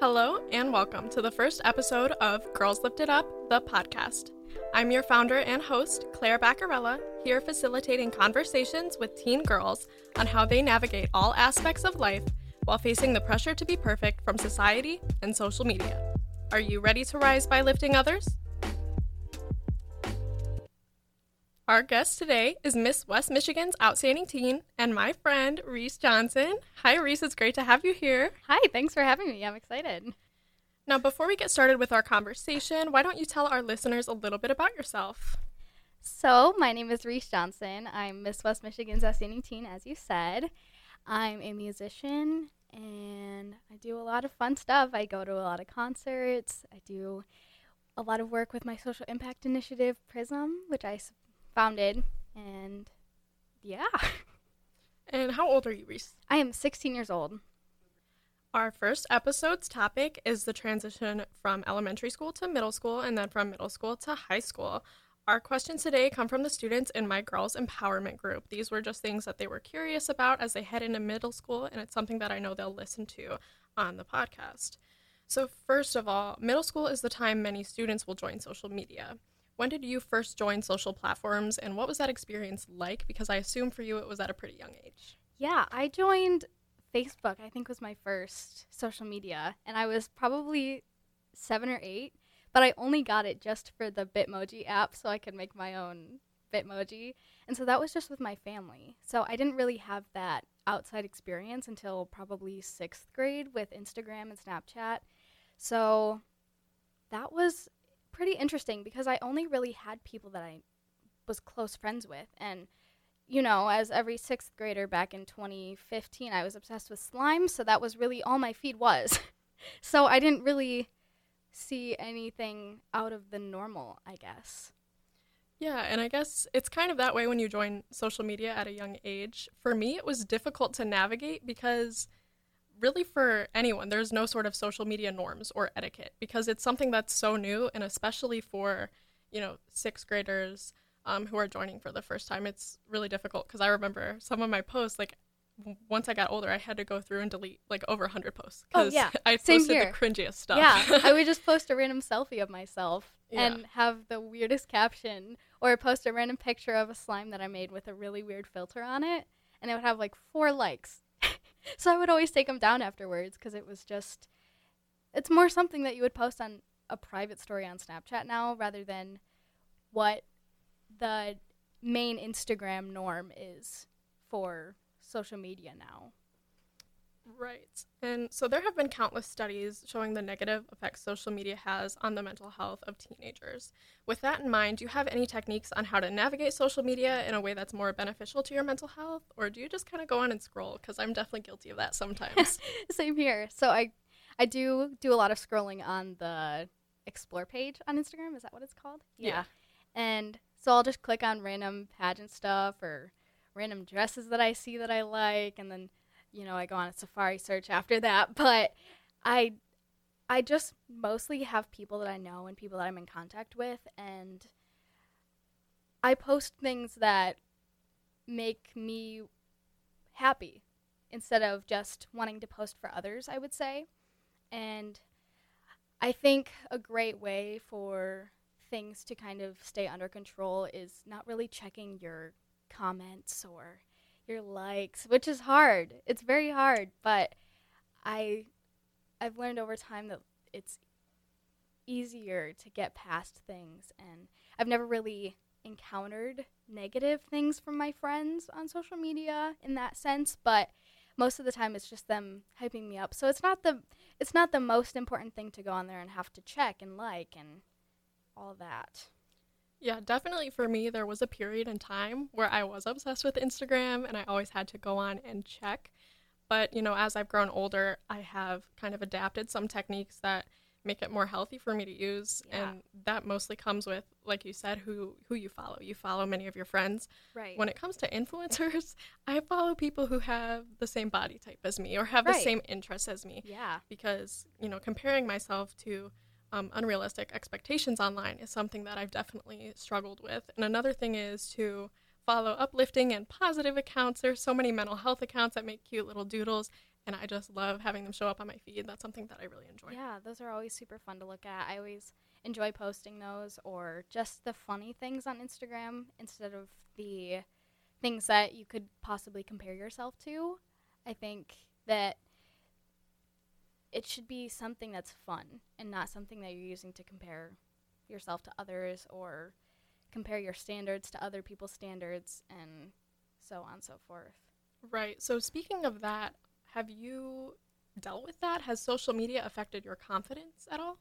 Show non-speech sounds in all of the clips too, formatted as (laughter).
Hello, and welcome to the first episode of Girls Lifted Up, the podcast. I'm your founder and host, Claire Bacarella, here facilitating conversations with teen girls on how they navigate all aspects of life while facing the pressure to be perfect from society and social media. Are you ready to rise by lifting others? Our guest today is Miss West Michigan's Outstanding Teen and my friend Reese Johnson. Hi, Reese. It's great to have you here. Hi, thanks for having me. I'm excited. Now, before we get started with our conversation, why don't you tell our listeners a little bit about yourself? So, my name is Reese Johnson. I'm Miss West Michigan's Outstanding Teen, as you said. I'm a musician and I do a lot of fun stuff. I go to a lot of concerts. I do a lot of work with my social impact initiative, PRISM, which I founded. And yeah. (laughs) And how old are you, Reese? I am 16 years old. Our first episode's topic is the transition from elementary school to middle school and then from middle school to high school. Our questions today come from the students in my girls empowerment group. These were just things that they were curious about as they head into middle school, and it's something that I know they'll listen to on the podcast. So, first of all, middle school is the time many students will join social media. When did you first join social platforms and what was that experience like? Because I assume for you it was at a pretty young age. Yeah, I joined Facebook, I think was my first social media, and I was probably seven or eight, but I only got it just for the Bitmoji app so I could make my own Bitmoji. And so that was just with my family. So I didn't really have that outside experience until probably sixth grade with Instagram and Snapchat. So that was pretty interesting because I only really had people that I was close friends with. And, you know, as every sixth grader back in 2015, I was obsessed with slime. So that was really all my feed was. (laughs) so I didn't really see anything out of the normal, I guess. Yeah, and I guess it's kind of that way when you join social media at a young age. For me, it was difficult to navigate because really for anyone, there's no sort of social media norms or etiquette because it's something that's so new, and especially for you know sixth graders um, who are joining for the first time, it's really difficult. Because I remember some of my posts, like w- once I got older, I had to go through and delete like over hundred posts Oh, because yeah. (laughs) I Same posted here. the cringiest stuff. Yeah, I would (laughs) just post a random selfie of myself Yeah. and have the weirdest caption, or post a random picture of a slime that I made with a really weird filter on it, and it would have like four likes. (laughs) so I would always take them down afterwards because it was just, it's more something that you would post on a private story on Snapchat now rather than what the main Instagram norm is for social media now. Right. And so there have been countless studies showing the negative effects social media has on the mental health of teenagers. With that in mind, do you have any techniques on how to navigate social media in a way that's more beneficial to your mental health? Or do you just kind of go on and scroll? Because I'm definitely guilty of that sometimes. (laughs) Same here. So I I do do a lot of scrolling on the explore page on Instagram. Is that what it's called? Yeah. And so I'll just click on random pageant stuff or random dresses that I see that I like and then you know, I go on a Safari search after that, (laughs) but I I just mostly have people that I know and people that I'm in contact with and I post things that make me happy instead of just wanting to post for others, I would say. And I think a great way for things to kind of stay under control is not really checking your comments or your likes, which is hard. It's very hard, but I I've learned over time that it's easier to get past things and I've never really encountered negative things from my friends on social media in that sense, but most of the time it's just them hyping me up. So it's not the it's not the most important thing to go on there and have to check and like and all that. Yeah, definitely for me, there was a period in time where I was obsessed with Instagram and I always had to go on and check. But, you know, as I've grown older, I have kind of adapted some techniques that make it more healthy for me to use Yeah. and that mostly comes with like you said who who you follow you follow many of your friends Right. when it comes to influencers (laughs) i follow people who have the same body type as me or have the same interests as me yeah. because you know comparing myself to um, unrealistic expectations online is something that i've definitely struggled with and another thing is to follow uplifting and positive accounts there's so many mental health accounts that make cute little doodles and I just love having them show up on my feed. That's something that I really enjoy. Yeah, those are always super fun to look at. I always enjoy posting those or just the funny things on Instagram instead of the things that you could possibly compare yourself to. I think that it should be something that's fun and not something that you're using to compare yourself to others or compare your standards to other people's standards and so on and so forth. Right. So speaking of that, have you dealt with that? Has social media affected your confidence at all?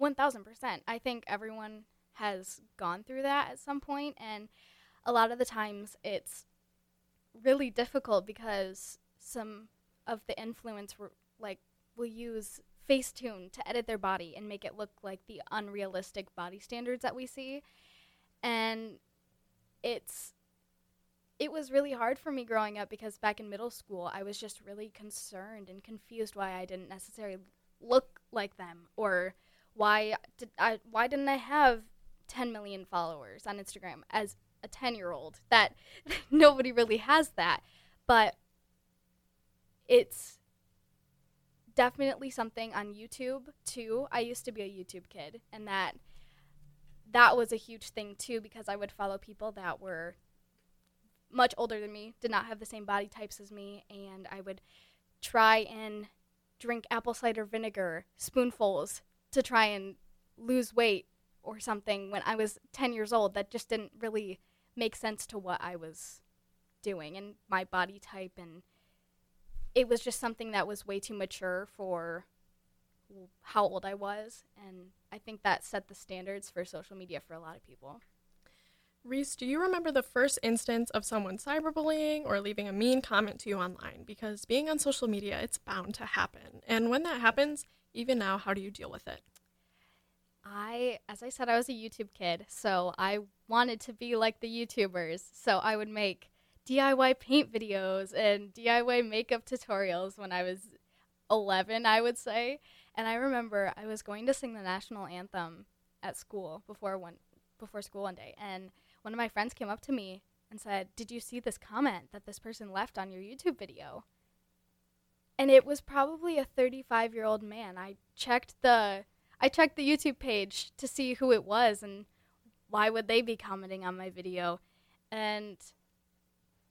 1000%. I think everyone has gone through that at some point and a lot of the times it's really difficult because some of the influence like will use Facetune to edit their body and make it look like the unrealistic body standards that we see. And it's it was really hard for me growing up because back in middle school I was just really concerned and confused why I didn't necessarily look like them or why did I why didn't I have 10 million followers on Instagram as a 10 year old that (laughs) nobody really has that but it's definitely something on YouTube too. I used to be a YouTube kid and that that was a huge thing too because I would follow people that were much older than me, did not have the same body types as me, and I would try and drink apple cider vinegar spoonfuls to try and lose weight or something when I was 10 years old that just didn't really make sense to what I was doing and my body type and it was just something that was way too mature for how old I was. And I think that set the standards for social media for a lot of people. Reese, do you remember the first instance of someone cyberbullying or leaving a mean comment to you online? Because being on social media, it's bound to happen. And when that happens, even now, how do you deal with it? I, as I said, I was a YouTube kid, so I wanted to be like the YouTubers. So I would make DIY paint videos and DIY makeup tutorials when I was 11, I would say. And I remember I was going to sing the national anthem at school before one before school one day, and one of my friends came up to me and said, "Did you see this comment that this person left on your YouTube video?" And it was probably a 35-year-old man. I checked the I checked the YouTube page to see who it was and why would they be commenting on my video. And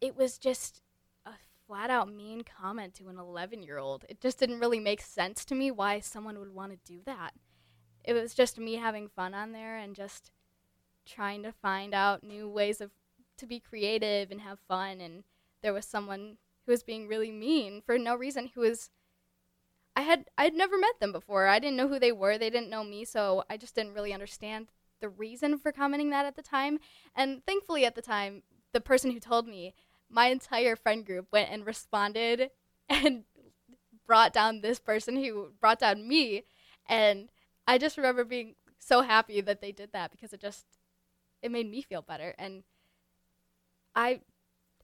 it was just a flat out mean comment to an 11 year old. It just didn't really make sense to me why someone would want to do that. It was just me having fun on there and just trying to find out new ways of to be creative and have fun and there was someone who was being really mean for no reason who was I had I'd never met them before. I didn't know who they were. They didn't know me, so I just didn't really understand the reason for commenting that at the time. And thankfully at the time, the person who told me my entire friend group went and responded (laughs) and brought down this person who brought down me. And i just remember being so happy that they did that because it just it made me feel better. And i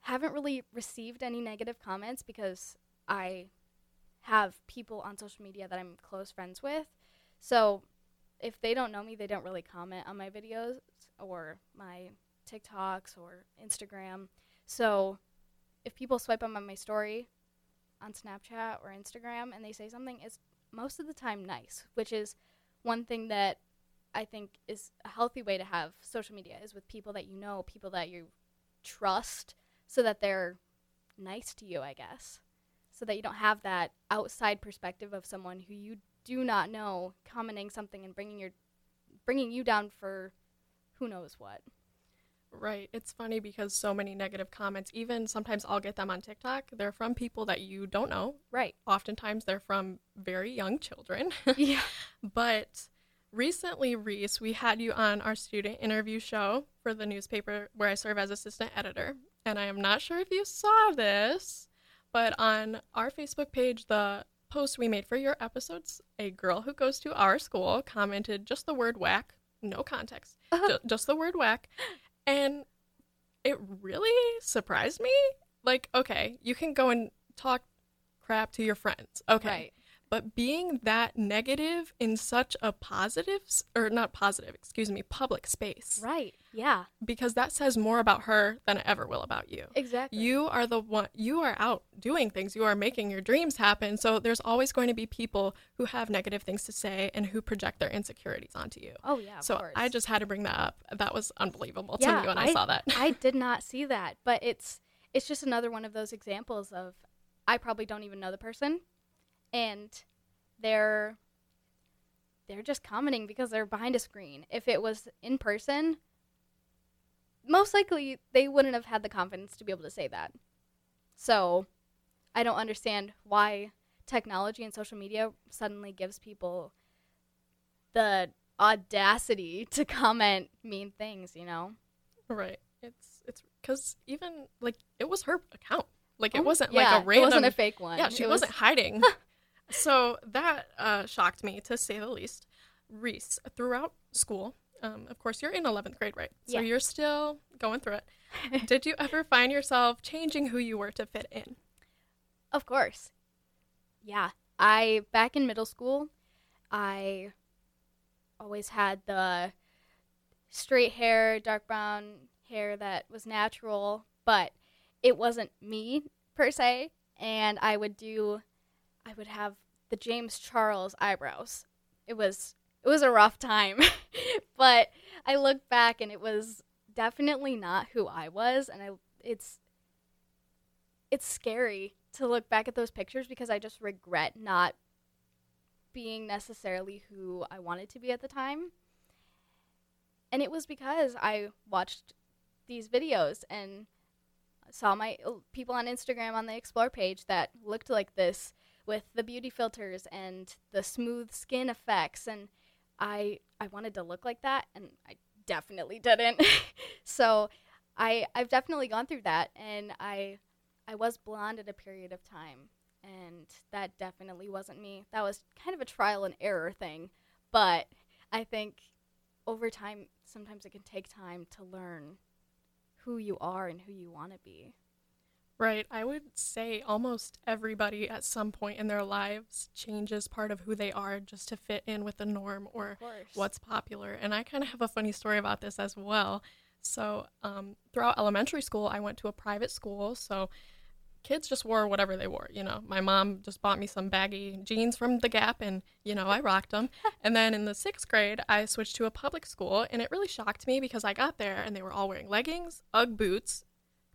haven't really received any negative comments because i have people on social media that i'm close friends with. So if they don't know me they don't really comment on my videos or my tiktoks or instagram so if people swipe up on my story on Snapchat or Instagram and they say something, it's most of the time nice, which is one thing that I think is a healthy way to have social media is with people that you know, people that you trust, so that they're nice to you, I guess. So that you don't have that outside perspective of someone who you do not know commenting something and bringing your bringing you down for who knows what. Right. It's funny because so many negative comments, even sometimes I'll get them on TikTok, they're from people that you don't know. Right. Oftentimes they're from very young children. (laughs) yeah. But recently, Reese, we had you on our student interview show for the newspaper where I serve as assistant editor. And I am not sure if you saw this, but on our Facebook page, the post we made for your episodes, a girl who goes to our school commented just the word whack, no context, uh-huh. just the word whack. And it really surprised me. Like, okay, you can go and talk crap to your friends. Okay. Right. But being that negative in such a positive or not positive, excuse me, public space. Right. Yeah. Because that says more about her than it ever will about you. Exactly. You are the one you are out doing things. You are making your dreams happen. So there's always going to be people who have negative things to say and who project their insecurities onto you. oh yeah. Of so course. I just had to bring that up. That was unbelievable Yeah, to me when I, I- saw that. I (laughs) did not see that, but it's it's just another one of those examples of I probably don't even know the person, and they're they're just commenting because they're behind a screen. If it was in person, most likely they wouldn't have had the confidence to be able to say that. So, I don't understand why technology and social media suddenly gives people the audacity to (laughs) comment mean things, you know? Right. It's it's because even like it was her account. Like it Oh, wasn't yeah, like a random. It wasn't a fake one. yeah, she It was- wasn't hiding. (laughs) so that uh, shocked me to say the least. Reese, throughout school, um, of course, you're in 11th grade, right? So Yeah. you're still going through it. (laughs) Did you ever find yourself changing who you were to fit in? Of course. Yeah. I back in middle school, I always had the straight hair, dark brown hair that was natural, but it wasn't me per se, and I would do I would have the James Charles eyebrows. It was it was a rough time, (laughs) but I look back and it was definitely not who I was and I it's it's scary to look back at those pictures because I just regret not being necessarily who I wanted to be at the time. And it was because I watched these videos and saw my people on Instagram on the explore page that looked like this with the beauty filters and the smooth skin effects and I I wanted to look like that and I definitely didn't. (laughs) so I I've definitely gone through that and I I was blonde at a period of time, and that definitely wasn't me. That was kind of a trial and error thing, but I think over time, sometimes it can take time to learn who you are and who you want to be. Right. I would say almost everybody at some point in their lives changes part of who they are just to fit in with the norm or what's popular. And I kind of have a funny story about this as well. So, um, throughout elementary school, I went to a private school. So, kids just wore whatever they wore. You know, my mom just bought me some baggy jeans from the Gap, and, you know, I rocked them. (laughs) and then in the sixth grade, I switched to a public school. And it really shocked me because I got there and they were all wearing leggings, Ugg boots,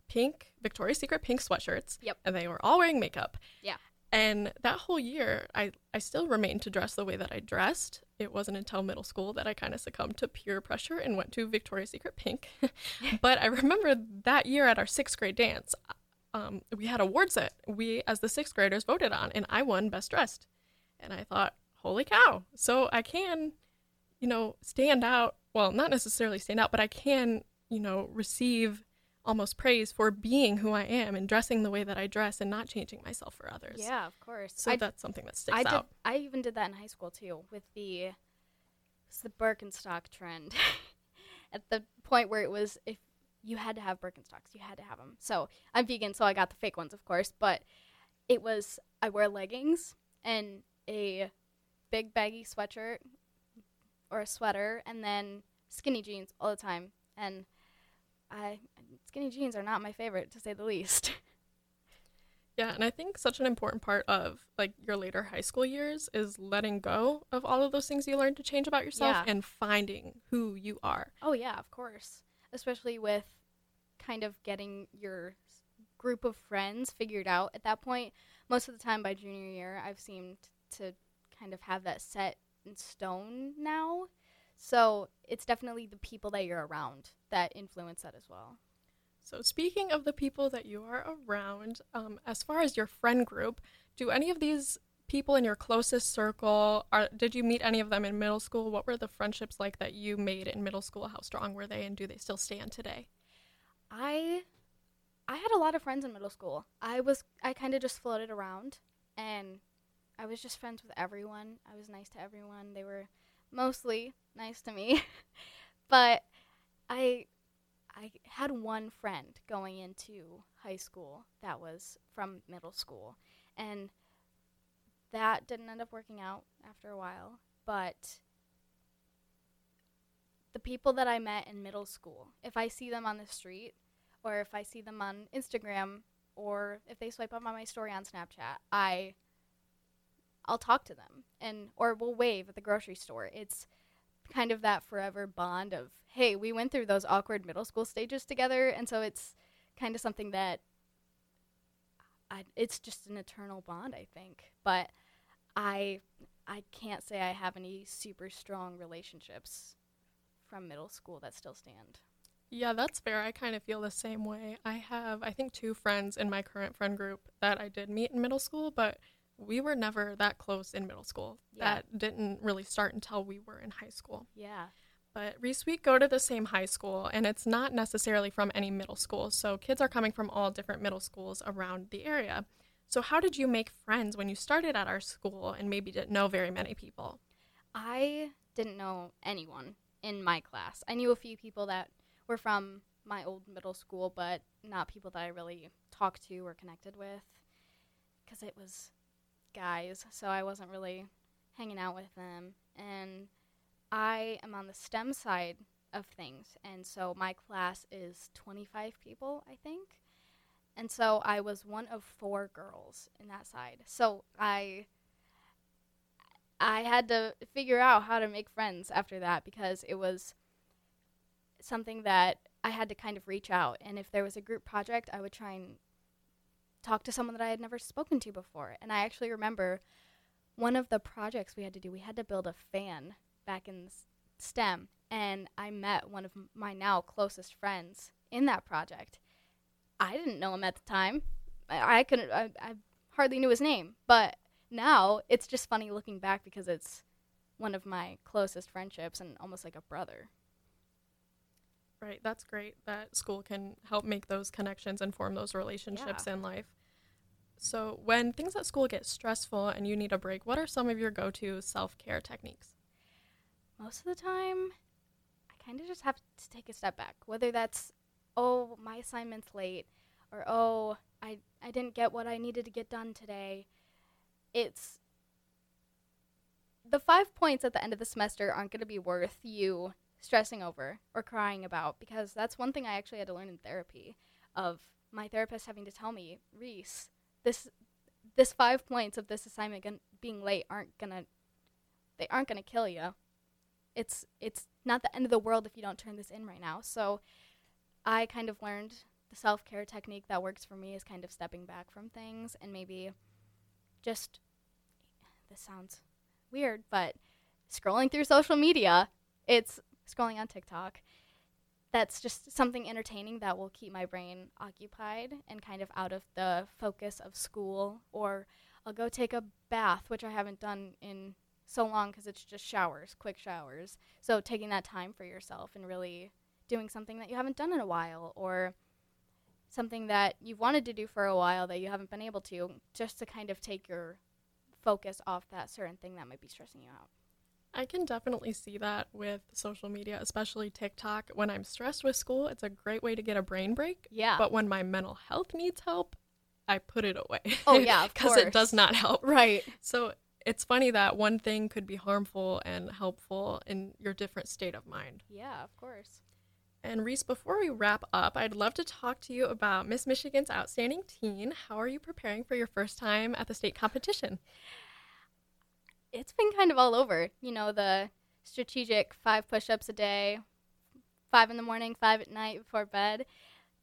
pink Victoria's Secret pink sweatshirts. Yep. And they were all wearing makeup. Yeah. And that whole year, I, I still remained to dress the way that I dressed. It wasn't until middle school that I kind of succumbed to peer pressure and went to Victoria's Secret pink. (laughs) but I remember that year at our sixth grade dance, um, we had awards that we, as the sixth graders, voted on, and I won Best Dressed. And I thought, holy cow. So I can, you know, stand out. Well, not necessarily stand out, but I can, you know, receive almost praise for being who I am and dressing the way that I dress and not changing myself for others. Yeah, of course. So I, that's something that sticks I did. out. I even did that in high school too, with the it's the Birkenstock trend. (laughs) At the point where it was, if you had to have Birkenstocks, you had to have them. So I'm vegan, so I got the fake ones, of course. But it was I wear leggings and a big baggy sweatshirt or a sweater, and then skinny jeans all the time. And I skinny jeans are not my favorite, to say the least. (laughs) Yeah, and I think such an important part of like your later high school years is letting go of all of those things you learned to change about yourself Yeah. and finding who you are. Oh yeah, of course. Especially with kind of getting your group of friends figured out at that point. Most of the time by junior year, I've seemed to kind of have that set in stone now. So, it's definitely the people that you're around that influence that as well. So, speaking of the people that you are around, um, as far as your friend group, do any of these people in your closest circle are did you meet any of them in middle school? What were the friendships like that you made in middle school? How strong were they and do they still stand today? I I had a lot of friends in middle school. I was I kind of just floated around and I was just friends with everyone. I was nice to everyone. They were mostly nice to me. (laughs) but I I had one friend going into high school that was from middle school and that didn't end up working out after a while, but the people that I met in middle school, if I see them on the street or if I see them on Instagram or if they swipe up on my story on Snapchat, I I'll talk to them and or we'll wave at the grocery store. It's kind of that forever bond of hey, we went through those awkward middle school stages together and so it's kind of something that I, it's just an eternal bond, I think. But I I can't say I have any super strong relationships from middle school that still stand. Yeah, that's fair. I kind of feel the same way. I have, I think, two friends in my current friend group that I did meet in middle school, but we were never that close in middle school. Yeah. That didn't really start until we were in high school. Yeah. But Reese, we go to the same high school, and it's not necessarily from any middle school. So kids are coming from all different middle schools around the area. So, how did you make friends when you started at our school and maybe didn't know very many people? I didn't know anyone in my class. I knew a few people that were from my old middle school, but not people that I really talked to or connected with because it was guys, so I wasn't really hanging out with them. And I am on the STEM side of things, and so my class is 25 people, I think. And so I was one of four girls in that side. So I I had to figure out how to make friends after that because it was something that I had to kind of reach out. And if there was a group project, I would try and talk to someone that I had never spoken to before. And I actually remember one of the projects we had to do, we had to build a fan back in STEM. And I met one of my now closest friends in that project. I didn't know him at the time. I, I couldn't, I, I hardly knew his name. But now it's just funny looking back because it's one of my closest friendships and almost like a brother. Right, that's great that school can help make those connections and form those relationships in life. So, when things at school get stressful and you need a break, what are some of your go to self care techniques? Most of the time, I kind of just have to take a step back. Whether that's, oh, my assignment's late, or oh, I, I didn't get what I needed to get done today. It's the five points at the end of the semester aren't going to be worth you stressing over or crying about because that's one thing I actually had to learn in therapy of my therapist having to tell me, Reese, this this five points of this assignment gon- being late aren't gonna they aren't gonna kill you. It's it's not the end of the world if you don't turn this in right now. So I kind of learned the self care technique that works for me is kind of stepping back from things and maybe just this sounds weird, but scrolling through social media, it's scrolling on TikTok. That's just something entertaining that will keep my brain occupied and kind of out of the focus of school. Or I'll go take a bath, which I haven't done in so long because it's just showers, quick showers. So taking that time for yourself and really doing something that you haven't done in a while or something that you've wanted to do for a while that you haven't been able to, just to kind of take your focus off that certain thing that might be stressing you out. I can definitely see that with social media, especially TikTok. When I'm stressed with school, it's a great way to get a brain break. Yeah. But when my mental health needs help, I put it away. Oh, yeah, Because (laughs) it does not help. right. So it's funny that one thing could be harmful and helpful in your different state of mind. Yeah, of course. And Reese, before we wrap up, I'd love to talk to you about Miss Michigan's Outstanding Teen. How are you preparing for your first time at the state competition? (laughs) It's been kind of all over. You know, the strategic five push ups a day, five in the morning, five at night before bed.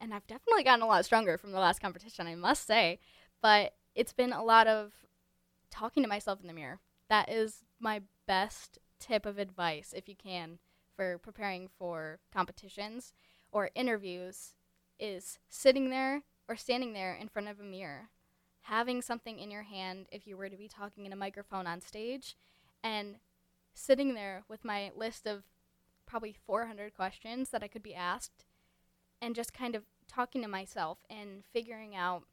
And I've definitely gotten a lot stronger from the last competition, I must say. But it's been a lot of talking to myself in the mirror. That is my best tip of advice, if you can, for preparing for competitions or interviews, is sitting there or standing there in front of a mirror having something in your hand if you were to be talking in a microphone on stage and sitting there with my list of probably 400 questions that I could be asked and just kind of talking to myself and figuring out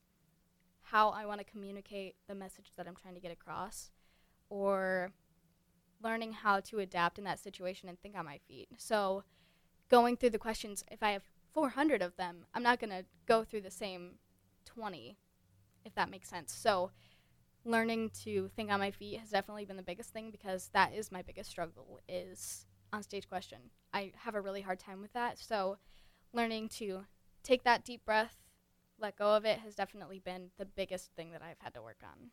how I want to communicate the message that I'm trying to get across or learning how to adapt in that situation and think on my feet. So going through the questions if I have 400 of them, I'm not going to go through the same 20 if that makes sense. So learning to think on my feet has definitely been the biggest thing because that is my biggest struggle is on stage question. I have a really hard time with that. So learning to take that deep breath, let go of it has definitely been the biggest thing that I've had to work on.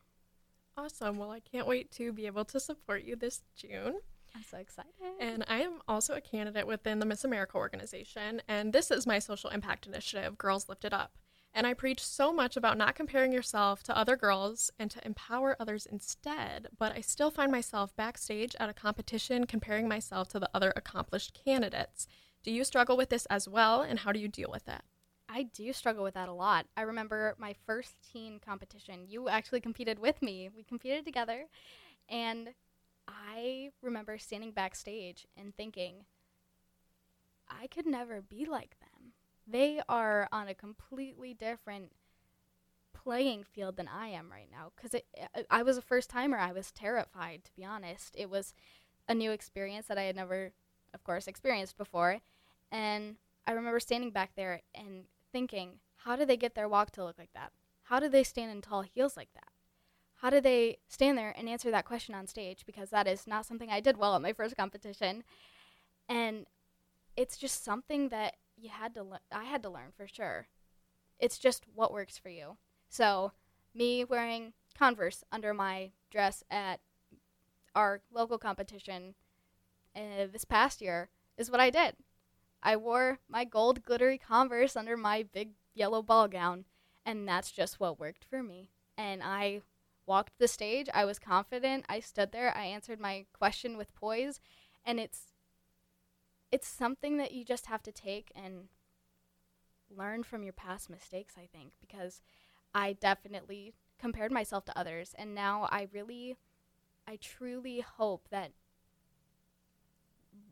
Awesome. Well, I can't wait to be able to support you this June. I'm so excited. And I am also a candidate within the Miss America organization, and this is my social impact initiative, Girls Lifted Up. And I preach so much about not comparing yourself to other girls and to empower others instead, but I still find myself backstage at a competition comparing myself to the other accomplished candidates. Do you struggle with this as well, and how do you deal with it? I do struggle with that a lot. I remember my first teen competition. You actually competed with me. We competed together. And I remember standing backstage and thinking, I could never be like them. They are on a completely different playing field than I am right now. Because uh, uh, I was a first timer. I was terrified, to be honest. It was a new experience that I had never, of course, experienced before. And I remember standing back there and thinking, how do they get their walk to look like that? How do they stand in tall heels like that? How do they stand there and answer that question on stage? Because that is not something I did well at my first competition. And it's just something that you had to le- I had to learn for sure. It's just what works for you. So, me wearing Converse under my dress at our local competition uh, this past year is what I did. I wore my gold glittery Converse under my big yellow ball gown, and that's just what worked for me. And I walked the stage. I was confident. I stood there. I answered my question with poise, and it's it's something that you just have to take and learn from your past mistakes, I think, because I definitely compared myself to others and now I really I truly hope that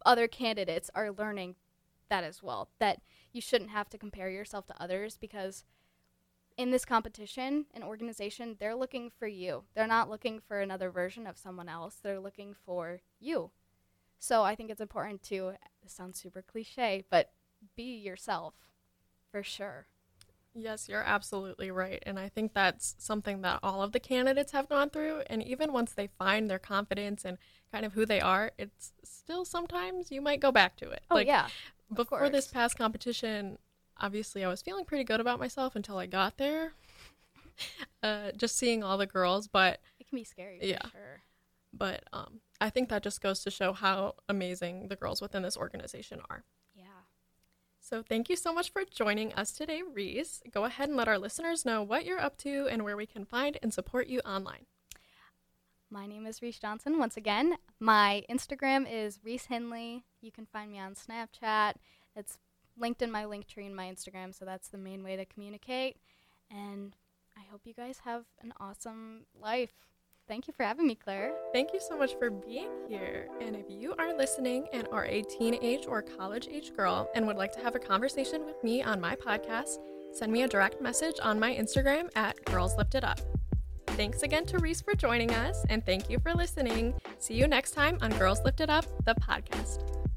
other candidates are learning that as well. That you shouldn't have to compare yourself to others because in this competition, an organization, they're looking for you. They're not looking for another version of someone else. They're looking for you. So I think it's important to, this sounds super cliche, but be yourself for sure. Yes, you're absolutely right. And I think that's something that all of the candidates have gone through. And even once they find their confidence and kind of who they are, it's still sometimes you might go back to it. Oh, like, yeah before course. this past competition, obviously I was feeling pretty good about myself until I got there. (laughs) uh, just seeing all the girls, but it can be scary. yeah, sure. but um, I think that just goes to show how amazing the girls within this organization are. Yeah. So thank you so much for joining us today, Reese. Go ahead and let our listeners know what you're up to and where we can find and support you online. My name is Reese Johnson. Once again, my Instagram is Reese Henley. You can find me on Snapchat. It's linked in my link tree in my Instagram, so that's the main way to communicate. And I hope you guys have an awesome life. Thank you for having me, Claire. Thank you so much for being here. And if you are listening and are a teenage or college age girl and would like to have a conversation with me on my podcast, send me a direct message on my Instagram at Girls Lifted Up. Thanks again to Reese for joining us, and thank you for listening. See you next time on Girls Lifted Up, the podcast.